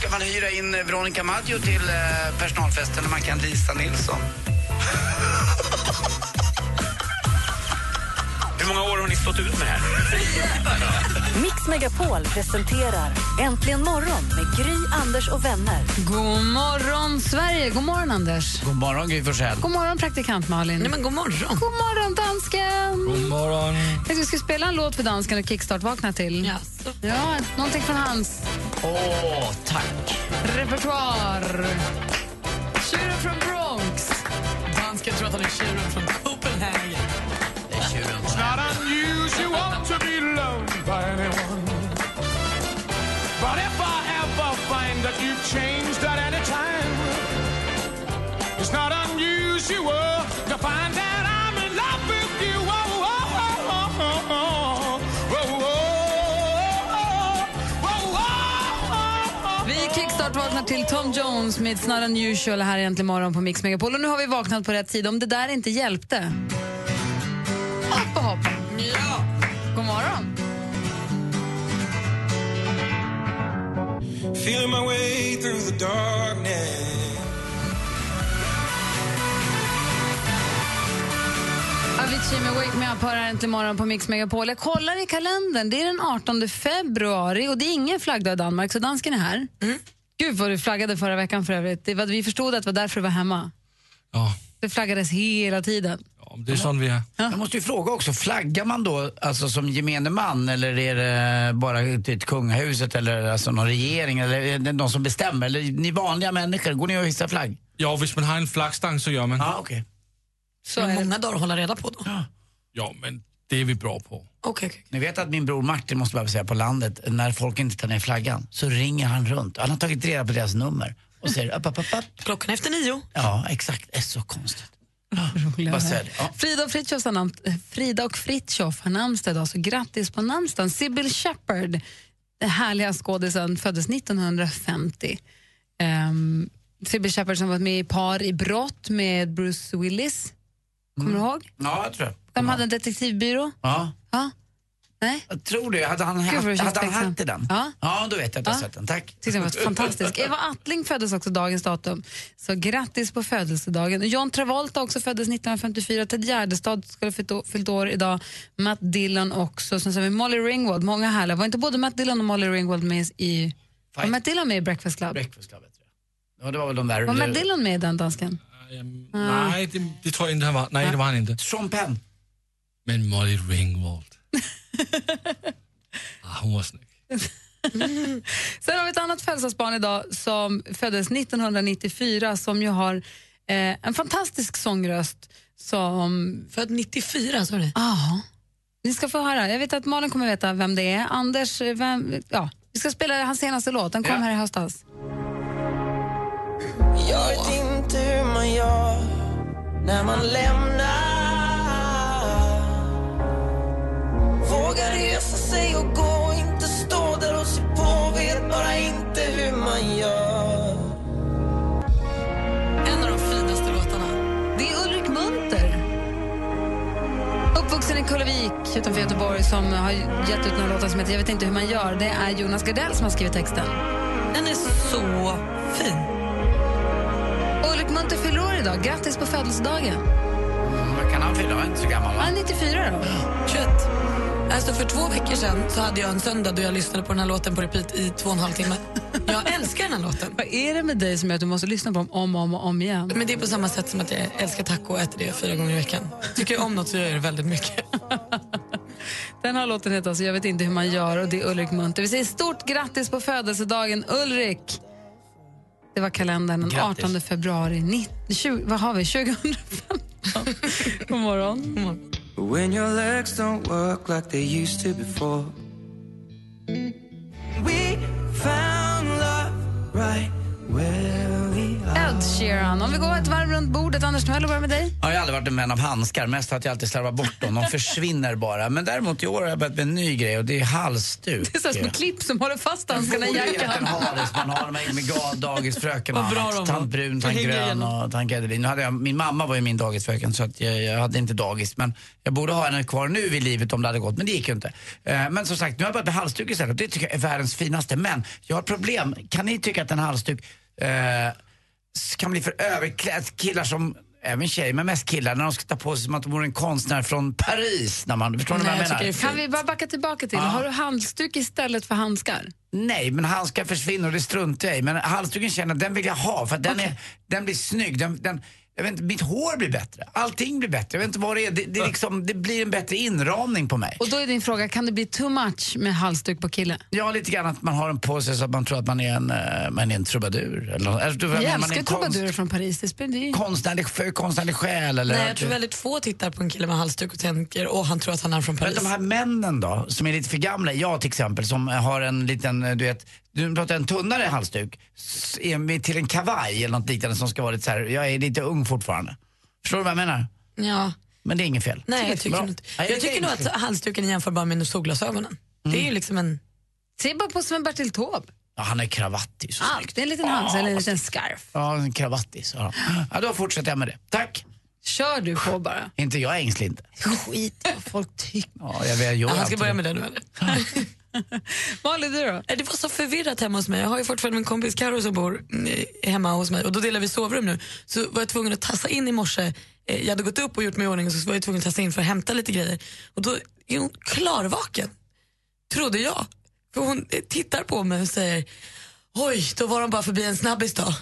ska man hyra in eh, Veronica Maggio till eh, personalfesten när man kan Lisa Nilsson? Hur många år har ni stått ut med här? Mix Megapol presenterar Äntligen morgon med Gry, Anders och vänner. God morgon, Sverige! God morgon, Anders. God morgon, Gry Forssell. God morgon, praktikant Malin. Nej, men god morgon. God morgon, dansken. God morgon. Jag tänkte vi ska spela en låt för dansken och kickstart-vakna till. Jaså. Ja, någonting från hans Åh, tack. repertoar. Tjuren från Bronx. Dansken tror att han är tjuren från Copenhagen. Det är tjuren. Not unusual to be It's not unusual här egentligen morgon på Mix Megapol. Och nu har vi vaknat på rätt sida. Om det där inte hjälpte. Upp och hopp. Ja. God morgon. Feeling my way through the darkness. Avicii med Wake Me Up hör äntligen morgon på Mix Megapol. Jag kollar i kalendern, det är den 18 februari och det är ingen flaggdag i Danmark så dansken är här. Gud vad du flaggade förra veckan för övrigt. Det var, vi förstod att det var därför du var hemma. Ja, Det flaggades hela tiden. ja det är sån vi är. Jag måste ju fråga också, flaggar man då alltså som gemene man eller är det bara till kungahuset eller alltså någon regering eller är det någon som bestämmer? Eller ni vanliga människor, går ni och hissar flagg? Ja, hvis man har en flaggstang så gör man. Ja, okej. Så är det. många dagar att hålla reda på då. Ja, men det är vi bra på. okej. Ni vet att min bror Martin, måste jag bara säga, på landet, när folk inte tar ner flaggan så ringer han runt. Han har tagit reda på deras nummer och säger upp, upp, upp, upp. Klockan efter nio. Ja, exakt. Det är så konstigt. Vad säger du? Ja. Frida och Fritiof har, namn, eh, Frida och Fritiof har namnsdag idag, så grattis på namnsdagen. Sybil Shepherd, den härliga skådisen, föddes 1950. Um, Sybil Shepherd som varit med i Par i brott med Bruce Willis. Kommer du ihåg? ja, jag tror det. De hade en detektivbyrå. Ja, Ja. Nej? jag tror det. Hade han, Gud, haft, hade hatt i den? Ja. ja, då vet jag att jag har Ja. sett den. Tack. Tyckte den var fantastisk. Eva Attling föddes också dagens datum. Så grattis på födelsedagen. John Travolta också föddes 1954. Ted Gärdestad skulle fyllt å- fyllt år idag. Matt Dillon också. Sen så har vi Molly Ringwald. Många härliga. Var inte både Matt Dillon och Molly Ringwald med i... Var Matt Dillon med i Breakfast Club? Breakfast Club, jag. Ja, det var väl de där... Var Matt Dillon med i den dansken? Nej, det, det tror jag inte han var. Nej, det var han inte. Sean Penn. Men Molly Ringwald. ah, hon var snygg. Sen har vi ett annat födelsedagsbarn idag som föddes 1994 som ju har eh, en fantastisk sångröst som Född 94, sa du det? Ja, ni ska få höra. Jag vet att Malin kommer veta vem det är. Anders, vem, ja, vi ska spela hans senaste låt. Den kom Ja. här i höstas. Jag vet inte hur man gör när man lämnar Vågar resa sig och gå, inte stå där och se på Vet bara inte hur man gör En av de finaste låtarna. Det är Ulrik Munter. Uppvuxen i Kullevik utanför Göteborg som har gett ut några låtar som heter Jag vet inte hur man gör. Det är Jonas Gardell som har skrivit texten. Den är så fin. Ulrik Munter fyller år idag. Grattis på födelsedagen. Vad kan han fylla? Han är inte så gammal, va? Han är 94 då. 21. Alltså för två veckor sedan så hade jag en söndag då jag lyssnade på den här låten på repeat i två och en halv timme. Jag älskar den här låten. Vad är det med dig som gör att du måste lyssna på dem om och om, och om igen? Men det är på samma sätt som att jag älskar taco och äter det fyra gånger i veckan. Tycker jag om något så gör jag det väldigt mycket. Den här låten heter alltså Jag vet inte hur man gör och det är Ulrik Munter. Vi säger stort grattis på födelsedagen Ulrik! Det var kalendern den Grattis. 18 februari, 90, 20, vad har vi, 2015? God morgon. When your legs don't work like they used to before Sheeran. Om vi går ett varv runt bordet, Anders Timell, börjar med dig. Ja, Jag har aldrig varit en vän av handskar, mest att jag alltid slarvar bort dem. De försvinner bara. Men däremot i år har jag börjat med en ny grej och det är halsduk. Det är små klipp som håller fast handskarna i jackan. Man har dem med, med ga- dagisfröken och annat. var. Tant Brun, tant Grön och tant hade jag, min mamma var ju min dagisfröken så att jag, jag hade inte dagis. Men jag borde ha henne kvar nu i livet om det hade gått, men det gick ju inte. Eh, men som sagt, nu har jag börjat med halsduk istället det tycker jag är världens finaste. Men jag har problem. Kan ni tycka att en halsduk s- kan bli för överklädd? Killar som Även tjejer, men mest killar, när de ska ta på sig som att de vore en konstnär från Paris. När man, förstår ni vad jag menar? Kan vi bara backa tillbaka till, har du halsduk istället för handskar? Nej, men handskar försvinner och det struntar jag i. Men halsduken känner den vill jag ha för att den, är, den blir snygg. Den, den, jag vet inte, mitt hår blir bättre. Allting blir bättre. Jag vet inte vad det är. Det, det, liksom, det blir en bättre inramning på mig. Och då är din fråga, kan det bli too much med halsduk på kille? Ja, lite grann att man har en på sig så att man tror att man är en, eh, man är en trubadur. Eller, eller, du Jag älskar konst, trubadurer från Paris. Det spelar ju... konstnärlig, konstnärlig själ. Eller, Nej, jag tror väldigt få tittar på en kille med halsduk och tänker och han tror att han är från Men Paris. de här männen då, som är lite för gamla, jag till exempel, som har en liten, du vet, du pratar en tunnare halsduk till en kavaj eller något liknande som ska vara lite så här, jag är lite ung fortfarande. Förstår du vad jag menar? Ja. Men det är inget fel. Nej, jag tycker, Bra. inte. Jag det tycker nog att halsduken är jämförbar med solglasögonen. Det är ju liksom en... Se bara på Sven-Bertil Taube. Ja, han är kravattig, så Allt, det är en liten hals eller en liten scarf. Ja, en kravattis. Ja. ja, då fortsätter jag med det. Tack. Kör du på bara. Inte jag är ängslig inte. Skit vad folk tycker. Ja, jag, jag gör Ja, han ska alltid börja med det nu eller? Malin, du då? Det var så förvirrat hemma hos mig. Jag har ju fortfarande min kompis Karo som bor eh, hemma hos mig och då delar vi sovrum nu. Så var jag tvungen att tassa in i morse. Eh, jag hade gått upp och gjort mig i ordning och så var jag tvungen att tassa in för att hämta lite grejer. Och då är hon klarvaken, trodde jag. För hon eh, tittar på mig och säger Oj, då var de bara förbi en snabbis då.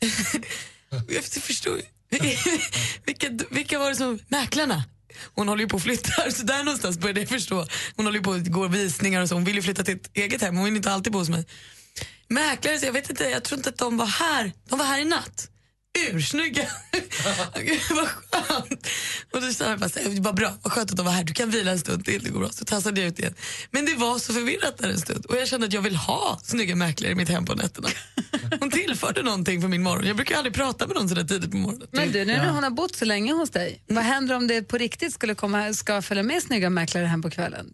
jag förstår vilka, vilka var det som, mäklarna? Hon håller ju på att flytta, så där någonstans började jag förstå. Hon håller ju på att gå visningar och så, hon vill ju flytta till ett eget hem, hon vill inte alltid bo hos mig. Mäklare, så jag vet inte, jag tror inte att de var här, de var här i natt. Ursnygga. Vad skönt. Och då sa jag bara, så här, vad bra, vad skönt att de var här, du kan vila en stund till, det går bra. Så tassade jag ut igen. Men det var så förvirrat där en stund och jag kände att jag vill ha snygga mäklare i mitt hem på nätterna. Hon tillförde någonting för min morgon. Jag brukar aldrig prata med någon sådär tidigt på morgonen. Men du, nu när hon har bott så länge hos dig, vad händer om det på riktigt skulle komma, ska följa med snygga mäklare hem på kvällen?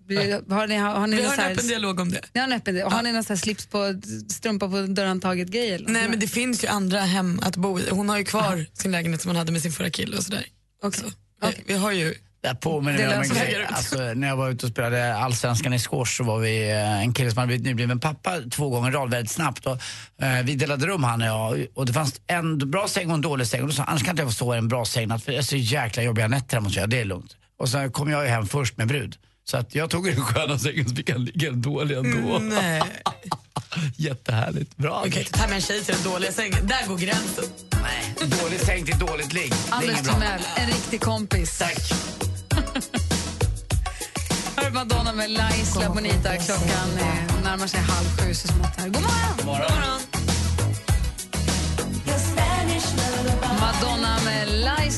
Har ni, har, har ni Vi någon har en öppen dialog om det. Ni har en öppen dialog. Har ni någon slips på, strumpa på dörrhandtaget-grej? Nej men det finns ju andra hem att bo i. Hon har ju kvar sin lägenhet som hon hade med sin förra kille och sådär. Okej. Så, vi, vi har ju... Jag påminner Det mig om en grej. Alltså, när jag var ute och spelade Allsvenskan i squash så var vi eh, en kille som hade blivit nybliven pappa två gånger i rad väldigt snabbt. Och, eh, vi delade rum han och jag och det fanns en bra säng och en dålig säng. Och då sa han, annars kan inte jag få sova i en bra säng för det är så jäkla jobbiga nätter hos jag. Det är lugnt. Och så kom jag ju hem först med brud. Så att jag tog den sköna sängen så fick han ligga den dåliga ändå. Nej. Jättehärligt. Bra. Jag kan inte ta med en tjej till den dåliga sängen. Där går gränsen. Nej, dålig säng till dåligt ligg. Det är Anders. Timell, en riktig kompis. Tack. Här är Madonna med La Isla Bonita. Klockan eh, närmar sig halv sju så smått här. God morgon! God morgon. Madonna med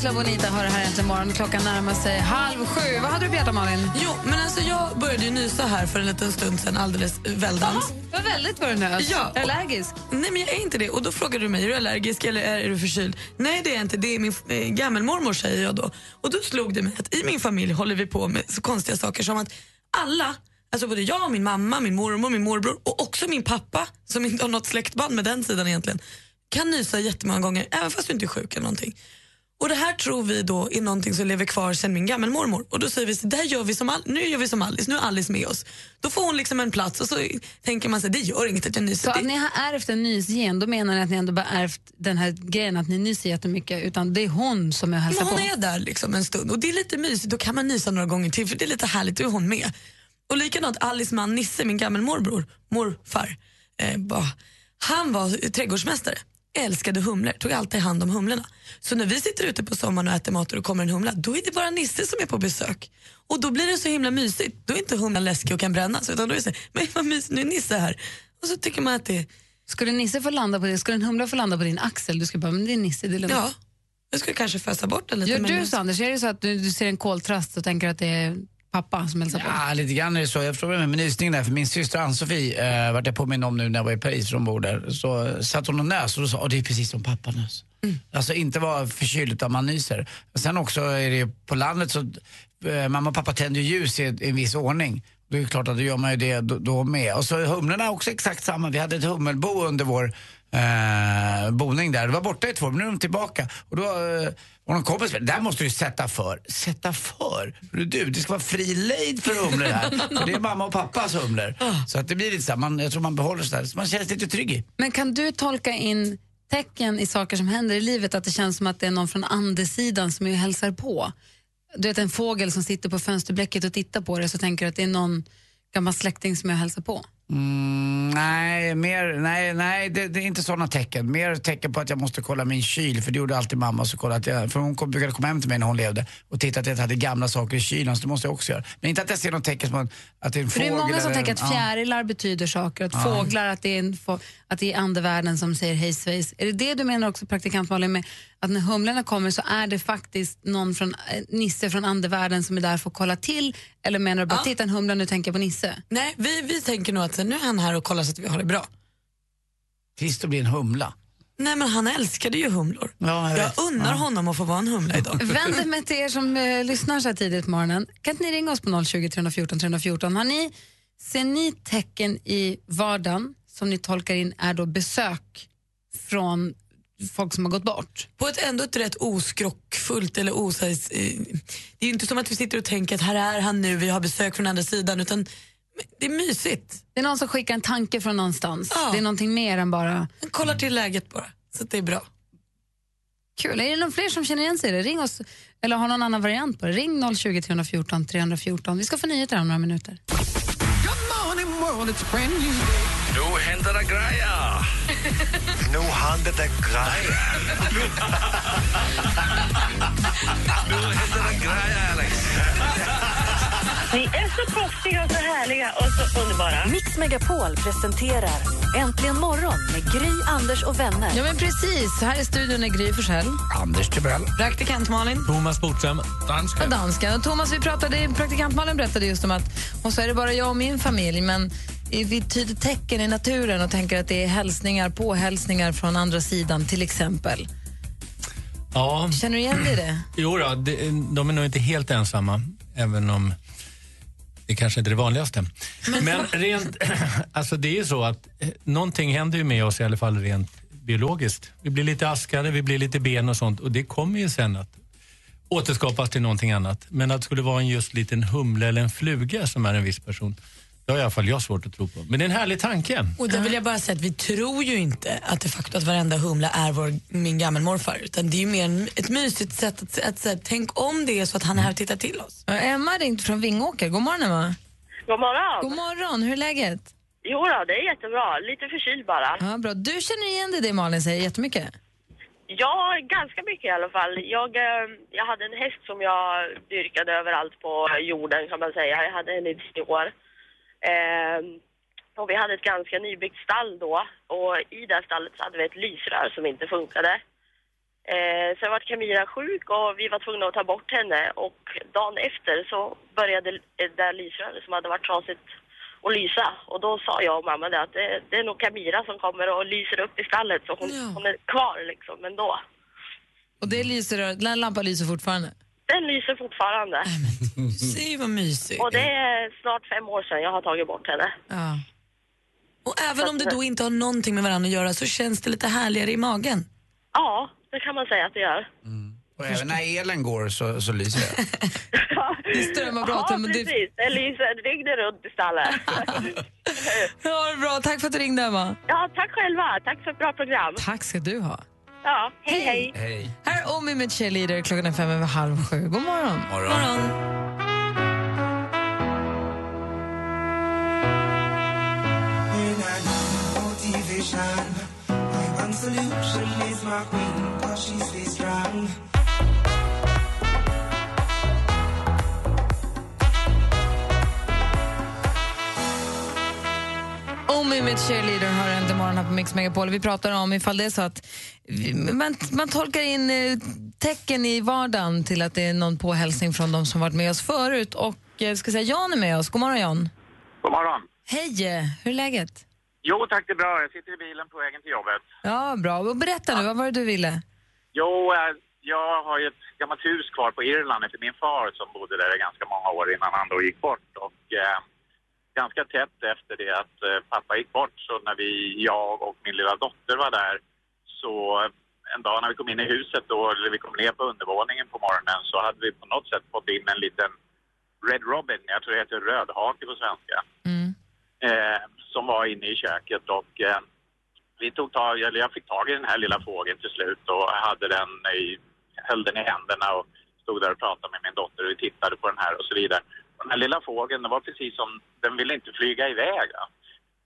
La Isla Bonita hör här äntligen morgon. Klockan närmar sig halv sju. Vad hade du på hjärtat, Malin? Jo, men alltså jag började ju nysa här för en liten stund sedan alldeles väldans. Det var väldigt vad du nös. Ja. Är du allergisk? Nej men jag är inte det. Och då frågade du mig, är du allergisk eller är du förkyld? Nej det är jag inte, det är min eh, gammelmormor säger jag då. Och då slog det mig att i min familj håller vi på med så konstiga saker som att alla, alltså både jag, min mamma, min mormor, min morbror och också min pappa som inte har något släktband med den sidan egentligen kan nysa jättemånga gånger även fast du inte är sjuk eller någonting. Och det här tror vi då är någonting som lever kvar sen min gammelmormor. Och då säger vi så där gör vi som Al- nu gör vi som Alice, nu är Alice med oss. Då får hon liksom en plats och så tänker man sig det gör inget att jag nyser. Så att ni har ärvt en nysgen, då menar ni att ni ändå bara ärvt den här grejen att ni nyser jättemycket, utan det är hon som är hälsar Men hon på? är där liksom en stund och det är lite mysigt. Då kan man nysa några gånger till för det är lite härligt, då är hon med. Och likadant Alice man Nisse, min gammelmorbror, morfar, eh, bara, han var trädgårdsmästare. Älskade humlor, tog alltid hand om humlorna. Så när vi sitter ute på sommaren och äter mat och det kommer en humla, då är det bara Nisse som är på besök. Och då blir det så himla mysigt. Då är inte humlan läskig och kan brännas, utan då är det så men vad mysigt, nu är Nisse här. Och så tycker man att det, Skulle Nisse få landa på det? Skulle en humla få landa på din axel? Du skulle bara, men det är Nisse, det är lugnt. ja, jag skulle kanske fösa bort den lite. Gör du så Anders? Är det så att du, du ser en koltrast och tänker att det är pappa som hälsar på? Ja, lite grann är det så. Jag förstår med nysningen där, för min syster Ann-Sofie, eh, vart jag påminn om nu när jag var i Paris, för hon bor där, så satt hon och nös och då sa, "Åh, det är precis som pappa nös. Alltså inte vara förkyld utan man nyser. Sen också är det ju på landet så, eh, mamma och pappa tänder ju ljus i, i en viss ordning. Det är klart att då gör man ju det då, då med. Och så humlorna också exakt samma. Vi hade ett hummelbo under vår eh, boning där. Det var borta i två år, men nu är de tillbaka. Och då eh, var någon kompis där måste du sätta för. Sätta för? Du, det ska vara fri lejd för humlor här. för det är mamma och pappas humlor. Så att det blir lite så här, man, jag tror man behåller sådär, så man känns lite trygg i. Men kan du tolka in tecken i saker som händer i livet, att det känns som att det är någon från andesidan som och hälsar på? Du vet en fågel som sitter på fönsterblecket och tittar på det så tänker du att det är någon gammal släkting som och hälsar på? Mm, nej, mer, nej, nej det, det är inte sådana tecken. Mer tecken på att jag måste kolla min kyl, för det gjorde alltid mamma. Så kolla att jag, för hon kom, brukade komma hem till mig när hon levde och titta att jag inte hade gamla saker i kylen, så det måste jag också göra. Men inte att jag ser något tecken som att, det är en För det fågel. är många som tänker att ja. fjärilar betyder saker, att Ja. fåglar, att det, är en, att det är andevärlden som säger hej svejs. Är det det du menar också praktikant Malin med att när humlorna kommer så är det faktiskt någon från, eh, Nisse från andevärlden som är där för att kolla till? Eller menar du bara, titta en humla nu tänker jag på Nisse? Nej, vi, vi tänker nog att nu är han här och kollar så att vi har det bra. Tills det blir en humla. Nej men han älskade ju humlor. Ja, jag jag unnar Ja. honom att få vara en humla idag. Vänder mig till er som eh, lyssnar så här tidigt på morgonen. Kan inte ni ringa oss på 020 314 314? Har ni, ser ni tecken i vardagen som ni tolkar in är då besök från folk som har gått bort? På ett ändå ett rätt oskrockfullt eller osajs... eh, Det är ju inte som att vi sitter och tänker att här är han nu, vi har besök från andra sidan, utan det är mysigt. Det är någon som skickar en tanke från någonstans. Ja. Det är någonting mer än bara... Han kollar till läget bara, så att det är bra. Kul. Är det någon fler som känner igen sig i det? Ring oss, eller har någon annan variant på det. Ring 020 314 314. Vi ska få nyheter om några minuter. Nu händer det grejer! Nu händer det grejer. Nu händer det grejer, Alex! Ni är så proffsiga och så härliga och så underbara. Mix Megapol presenterar Äntligen morgon med Gry, Anders och vänner. Ja, men precis. Här i studion är Gry Forssell. Anders Timell. Praktikant Malin. Thomas Bodström. Och dansken. Och Thomas, vi pratade, praktikant Malin berättade just om att och så är det bara jag och min familj, men vi tyder tecken i naturen och tänker att det är hälsningar, påhälsningar från andra sidan till exempel. Ja. Känner du igen dig i det? Jo då, det, de är nog inte helt ensamma, även om det kanske inte är det vanligaste. Men rent, alltså det är ju så att eh, någonting händer ju med oss i alla fall rent biologiskt. Vi blir lite askade, vi blir lite ben och sånt och det kommer ju sen att återskapas till någonting annat. Men att det skulle vara en just liten humle eller en fluga som är en viss person, det har i alla fall jag svårt att tro på. Men det är en härlig tanke. Och där vill jag bara säga att vi tror ju inte att det faktum att varenda humla är vår, min gammelmorfar. Utan det är ju mer en, ett mysigt sätt att, att, säga tänk om det är så att han är här och tittar till oss. Ja, Emma ringt från Vingåker. God morgon, Emma. God morgon. God morgon. Hur är läget? Jo då, det är jättebra. Lite förkyld bara. Ja, bra. Du känner igen dig i det Malin säger jättemycket. Ja, ganska mycket i alla fall. Jag, eh, jag hade en häst som jag dyrkade överallt på jorden kan man säga. Jag hade henne i tio år. Eh, och vi hade ett ganska nybyggt stall då och i det stallet så hade vi ett lysrör som inte funkade. Eh, sen var Camilla sjuk och vi var tvungna att ta bort henne och dagen efter så började det där lysröret som hade varit trasigt att lysa. Och då sa jag och mamma det att det, det är nog Camilla som kommer och lyser upp i stallet så hon, hon är kvar liksom ändå. Och det lyser, den lampan lyser fortfarande? Den lyser fortfarande. Se vad mysigt. Och det är snart fem år sedan jag har tagit bort henne. Ja. Och även om det då inte har någonting med varandra att göra så känns det lite härligare i magen. Ja, det kan man säga att det gör. Och även när elen går så, så lyser det. Det strömmar bra. Ja, men det- precis. Det lyser dygnet runt i stallet. Ja, det bra. Tack för att du ringde, Emma. ja, tack själva. Tack för ett bra program. Tack ska du ha. Ja, hej hej. Hej. Här är Omi med Cheerleader. Klockan är fem över halv sju. God morgon. Morgon. one solution is my queen, cause she stays strong. Omi med Cheerleader har en morgon här på Mix Megapol. Vi pratar om ifall det är så att man, man tolkar in eh, tecken i vardagen till att det är någon påhälsning från de som varit med oss förut. Och jag ska säga Jan är med oss. God morgon Jan. God morgon. Hej, eh, hur är läget? Jo tack, det är bra. Jag sitter i bilen på vägen till jobbet. Ja, bra. Och berätta nu, vad var det du ville? Jo, eh, jag har ju ett gammalt hus kvar på Irland efter min far som bodde där i ganska många år innan han då gick bort. Och eh, ganska tätt efter det att eh, pappa gick bort. Så när vi, jag och min lilla dotter var där så eh, en dag när vi kom in i huset då, eller vi kom ner på undervåningen på morgonen så hade vi på något sätt fått in en liten Red Robin, jag tror det heter rödhake på svenska, eh, som var inne i köket och eh, vi tog tag, eller jag fick tag i den här lilla fågeln till slut och hade den i, höll den i händerna och stod där och pratade med min dotter och vi tittade på den här och så vidare. Den här lilla fågeln, det var precis som, den ville inte flyga iväg. Ja.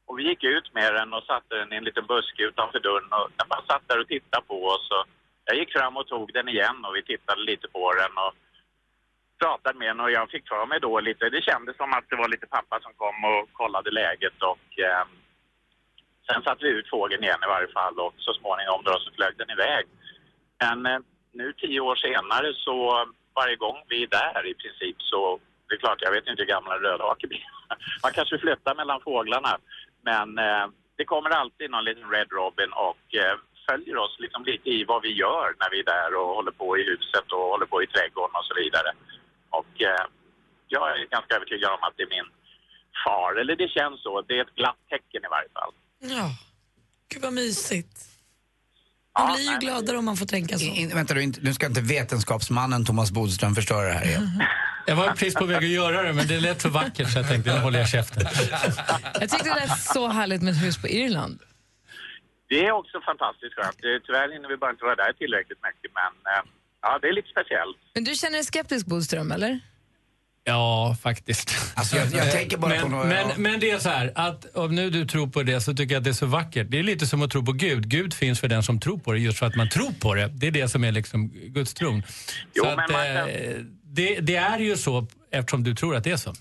Och vi gick ut med den och satte den i en liten buske utanför dörren och den bara satt där och tittade på oss. Och jag gick fram och tog den igen och vi tittade lite på den och pratade med den och jag fick för mig då lite, det kändes som att det var lite pappa som kom och kollade läget och eh, sen satte vi ut fågeln igen i varje fall och så småningom då så flög den iväg. Men eh, nu tio år senare så varje gång vi är där i princip så det är klart, jag vet inte hur gammal en rödhake blir. Man kanske flyttar mellan fåglarna. Men eh, det kommer alltid någon liten Red Robin och eh, följer oss liksom lite i vad vi gör när vi är där och håller på i huset och håller på i trädgården och så vidare. Och eh, jag är ganska övertygad om att det är min far, eller det känns så. Det är ett glatt tecken i varje fall. Ja, gud vad mysigt. Man blir ju gladare om man får tänka så. In, vänta du, inte- nu ska inte vetenskapsmannen Thomas Bodström förstöra det här igen. Jag var precis på väg att göra det, men det lät så vackert så jag tänkte nu håller jag käften. Jag tyckte det lät så härligt med ett hus på Irland. Det är också fantastiskt skönt. Eh, Tyvärr hinner vi bara inte vara där tillräckligt mycket, men eh, ja, det är lite speciellt. Men du känner dig skeptisk, Bodström, eller? Ja, faktiskt. Alltså, jag- jag tänker bara men, på några- men, men det är så här, att om nu du tror på det så tycker jag att det är så vackert. Det är lite som att tro på Gud. Gud finns för den som tror på det, just för att man tror på det. Det är det som är liksom gudstron. Jo, så men att, man eh, kan- det, det är ju så eftersom du tror att det är så.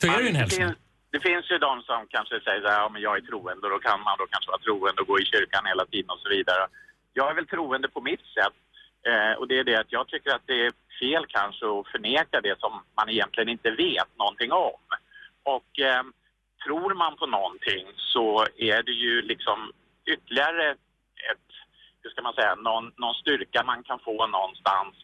Så är det ju en hälsning. finns, det finns ju de som kanske säger att ja, men jag är troende och då kan man då kanske vara troende och gå i kyrkan hela tiden och så vidare. Jag är väl troende på mitt sätt eh, och det är det att jag tycker att det är fel kanske att förneka det som man egentligen inte vet någonting om. Och eh, tror man på någonting så är det ju liksom ytterligare ett, hur ska man säga, någon, någon styrka man kan få någonstans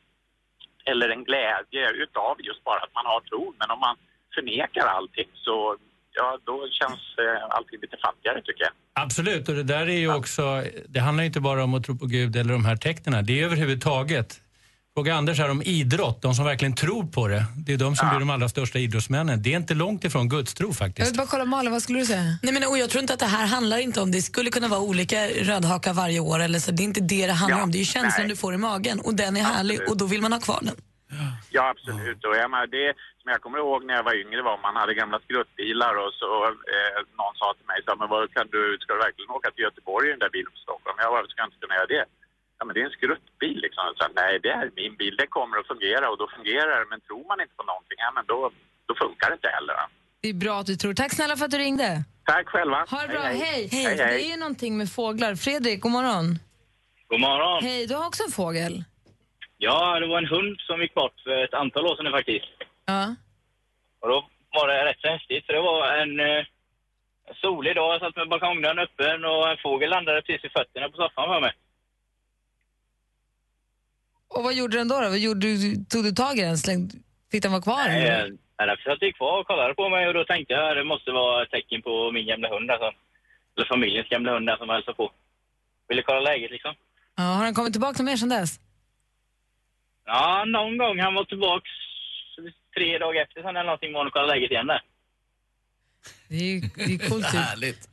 eller en glädje utav just bara att man har tro. Men om man förnekar allting så ja, då känns eh, allting lite fattigare tycker jag. Absolut, och det där är ju också, det handlar ju inte bara om att tro på Gud eller de här tecknen. Det är överhuvudtaget. Fråga Anders här om idrott, de som verkligen tror på det. Det är de som blir de allra största idrottsmännen. Det är inte långt ifrån gudstro Jag faktiskt. vill bara kolla Malin, vad skulle du säga? Nej, men, och jag tror inte att det här handlar inte om, det skulle kunna vara olika rödhakar varje år, eller så. det är inte det det handlar Ja, om, det är känslan nej. du får i magen och den är härlig och då vill man ha kvar den. Ja, absolut. Och jag menar, det som jag kommer ihåg när jag var yngre var man hade gamla skruttbilar och så eh, någon sa till mig så men vad kan du, ska du verkligen åka till Göteborg i den där bilen på Stockholm? Jag bara, ska jag inte kunna göra det? Ja, men det är en skruttbil liksom. Så, här, Nej, det är min bil, det kommer att fungera och då fungerar det. Men tror man inte på någonting, ja men då, då funkar det inte heller. Det är bra att du tror. Tack snälla för att du ringde. Tack själva. Ha det bra, hej. Hej, hej. Det är ju någonting med fåglar. Fredrik, god morgon. God morgon. Hej, du har också en fågel. Ja, det var en hund som gick bort för ett antal år sedan faktiskt. Ja. Och då var det rätt så häftigt för det var en eh, solig dag. Jag satt med balkongdörren öppen och en fågel landade precis i fötterna på soffan för mig. Och vad gjorde den då? då? Vad gjorde du? Tog du tag i den? Slängde, fick den vara kvar? Eh, därför satt jag kvar och kollade på mig och då tänkte jag att det måste vara ett tecken på min gamla hund alltså. Eller familjens gamla hund där som hälsade på. Ville kolla läget liksom. Ja, har den kommit tillbaka mer sedan dess? Ja, någon gång han var tillbaks tre dagar efter sen eller någonting var han och kollade läget igen där. Det är ju det är ju coolt. Typ. Härligt.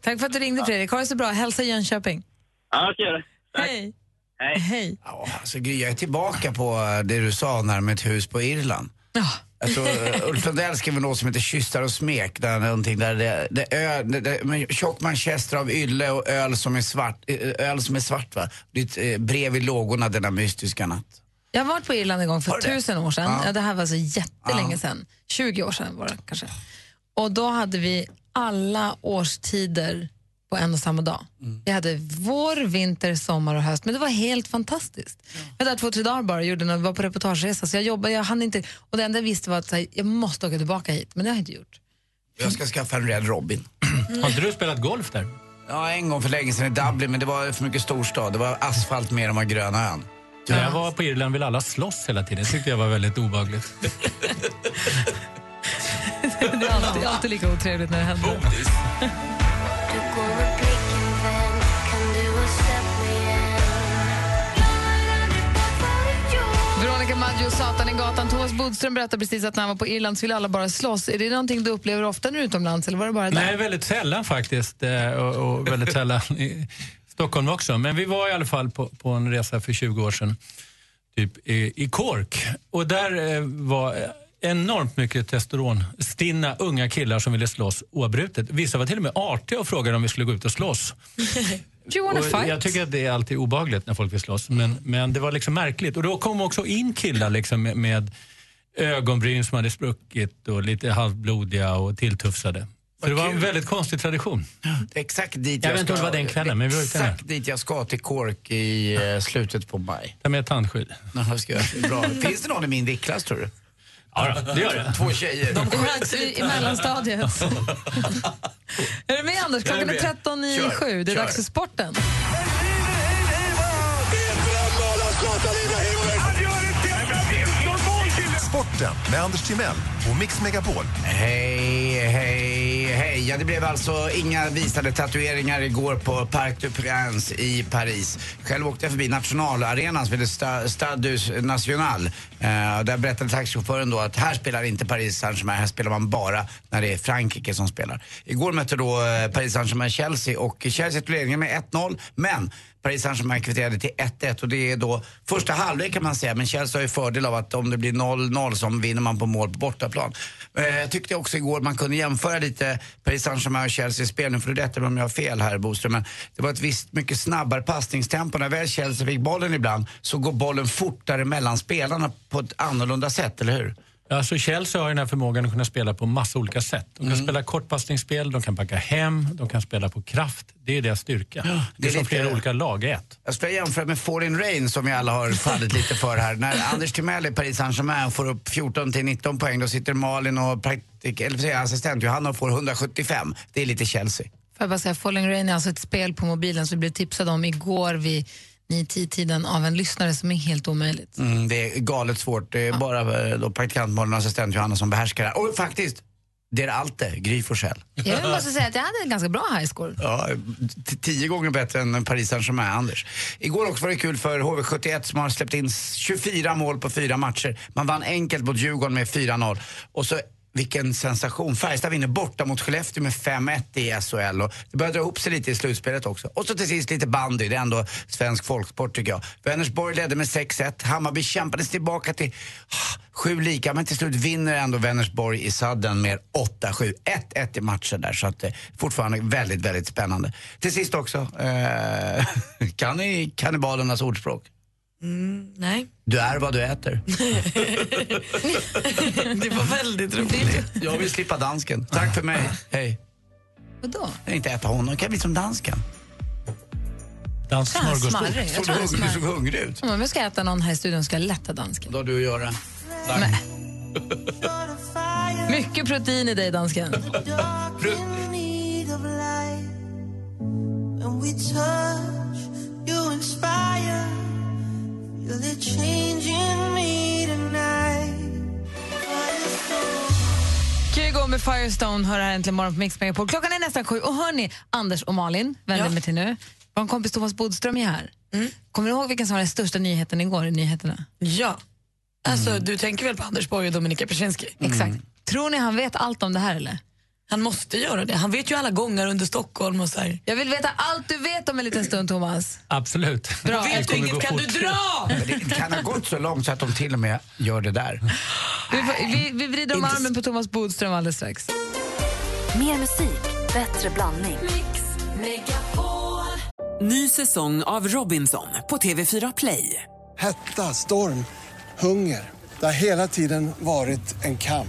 Tack för att du ringde Fredrik. Ha det så bra. Hälsa Jönköping. Ja, jag ska göra det. Hej. Hej. Hej. Ja, alltså, Gry, jag är tillbaka på det du sa när med ett hus på Irland. Ja. Jag tror eh, Ulf Lundell skrev en låt som heter Kyssar och smek. Där någonting där det, det, ö, det, det med tjock manchester av ylle och öl som är svart. eh, Öl som är svart va? Eh, brev i lågorna denna mystiska natt. Jag har varit på Irland en gång för tusen år sedan. Ja. Ja. det här var så jättelänge Ja. sedan. 20 år sedan var det kanske. Och då hade vi alla årstider på en och samma dag. Mm. Vi hade vår, vinter, sommar och höst. Men det var helt fantastiskt. Jag var där två, tre dagar bara och gjorde något, var på reportageresa. Så jag jobbade, jag hann inte. Och det enda jag visste var att här, jag måste åka tillbaka hit. Men det har jag inte gjort. Jag ska skaffa en Red Robin. Har inte du spelat golf där? Ja, en gång för länge sedan i Dublin, men det var för mycket storstad. Det var asfalt mer än vad gröna ön. När jag var på Irland ville alla slåss hela tiden. Det tyckte jag var väldigt obehagligt. det är alltid, alltid lika otrevligt när det händer. Veronica Maggio, Satan i gatan. Thomas Bodström berättade precis att när han var på Irland så ville alla bara slåss. Är det någonting du upplever ofta när du är utomlands eller var det bara där? Nej, väldigt sällan faktiskt. eh, Och, och väldigt sällan i Stockholm också. Men vi var i alla fall på, på en resa för 20 år sedan, typ i, i Cork. Och där eh, var enormt mycket testosteronstinna unga killar som ville slåss oavbrutet. Vissa var till och med artiga och frågade om vi skulle gå ut och slåss. Do you wanna Och fight? Jag tycker att det är alltid obehagligt när folk vill slåss, men, men det var liksom märkligt. Och då kom också in killar liksom med, med ögonbryn som hade spruckit och lite halvblodiga och tilltufsade. Så det var en väldigt konstig tradition. Exakt dit Jag jag, vet inte om ska. det var den kvällen, men vi var. Exakt dit jag ska, till Cork i eh, slutet på maj. Ta med tandskydd. Ja, ska jag. Bra. Finns det någon i min viktklass tror du? Ja, det gör det. Två tjejer. De sköts i, i mellanstadiet. är du med Anders? Klockan är är med. 13 i Kör, sju. Det är kör. dags för sporten. Sporten med Anders Timell och Mix Megapol. Hej, hej, hej. Ja, det blev alltså inga visade tatueringar igår på Parc du Prince i Paris. Själv åkte jag förbi nationalarenan som heter Sta- Stade du National. Eh, där berättade taxichauffören då att här spelar inte Paris Saint-Germain, här spelar man bara när det är Frankrike som spelar. Igår mötte då eh, Paris Saint-Germain Chelsea och Chelsea tog ledningen med 1-0, men Paris Saint-Germain kvitterade till 1-1 och det är då första halvlek kan man säga. Men Chelsea har ju fördel av att om det blir 0-0 så vinner man på mål på bortaplan. Eh, Jag tyckte också igår man kunde jämföra lite Paris Saint-Germain och Chelsea spel. Nu får du rätta mig om jag har fel här Boström. Men det var ett visst mycket snabbare passningstempo. När väl Chelsea fick bollen ibland så går bollen fortare mellan spelarna på ett annorlunda sätt, eller hur? Alltså Chelsea har ju den här förmågan att kunna spela på massa olika sätt. De kan Mm. spela kortpassningsspel, de kan backa hem, de kan spela på kraft. Det är deras styrka. det, det är är som lite- flera olika lag i ett. Jag ska jämföra med Foreign Rain som vi alla har fallit lite för här. När Anders Timell i Paris Saint-Germain får upp 14 till 19 poäng då sitter Malin och praktik, eller assistent Johanna och får 175. Det är lite Chelsea. Får jag bara säga, Falling Rain är alltså ett spel på mobilen som vi blev tipsade om igår vid 9-10-tiden av en lyssnare som är helt omöjligt. Mm, det är galet svårt. Det är bara eh, då praktikant Malin och assistent Johanna som behärskar det här. Och faktiskt, det är Alte, Gry Forssell. Jag måste säga att jag hade en ganska bra high score. Ja, tio gånger bättre än Paris Saint-Germain, Anders. Igår också var det kul för HV71 som har släppt in 24 mål på fyra matcher. Man vann enkelt mot Djurgården med 4-0. Och så vilken sensation. Färjestad vinner borta mot Skellefteå med 5-1 i SHL. Och det börjar dra ihop sig lite i slutspelet också. Och så till sist lite bandy. Det är ändå svensk folksport tycker jag. Vänersborg ledde med 6-1. Hammarby kämpades tillbaka till ah, sju lika. Men till slut vinner ändå Vänersborg i sadden med 8-7. 1-1 i matchen där. Så att, eh, fortfarande väldigt, väldigt spännande. Till sist också, eh, kan ni kannibalernas ordspråk? Mm, nej. Du är vad du äter. det var väldigt roligt. Jag vill slippa dansken. Tack för mig. Hej. Vadå? Jag vill inte äta honom. Kan bli som dansken? Dans Tror han är smarrig. Jag Såg tror du, hungrig, såg smarrig. hungrig ut. Om jag ska äta någon här i studion ska jag lätta dansken. Vad har du att göra? Nej. Mycket protein i dig, dansken. When we touch, you inspire. Kygo med Firestone hör här äntligen morgon på Mix Megapol. Klockan är nästan sju. Och hörni, Anders och Malin vänder Ja. mig till nu. Vår kompis Thomas Bodström är här. Kommer du ihåg vilken som var den största nyheten igår i nyheterna? Ja. Alltså, Du tänker väl på Anders Borg och Dominika Persinski? Exakt. Tror ni han vet allt om det här eller? Han måste göra det. Han vet ju alla gånger under Stockholm och så här. Jag vill veta allt du vet om en liten stund, Thomas. Absolut. Bra. Det Vet du inget kan du dra! Det kan ha gått så långt så att de till och med gör det där. Vi, får- vi, vi vrider om armen på Thomas Bodström alldeles strax. Mer musik, bättre blandning. Ny säsong av Robinson på TV4 Play. Hetta, storm, hunger. Det har hela tiden varit en kamp.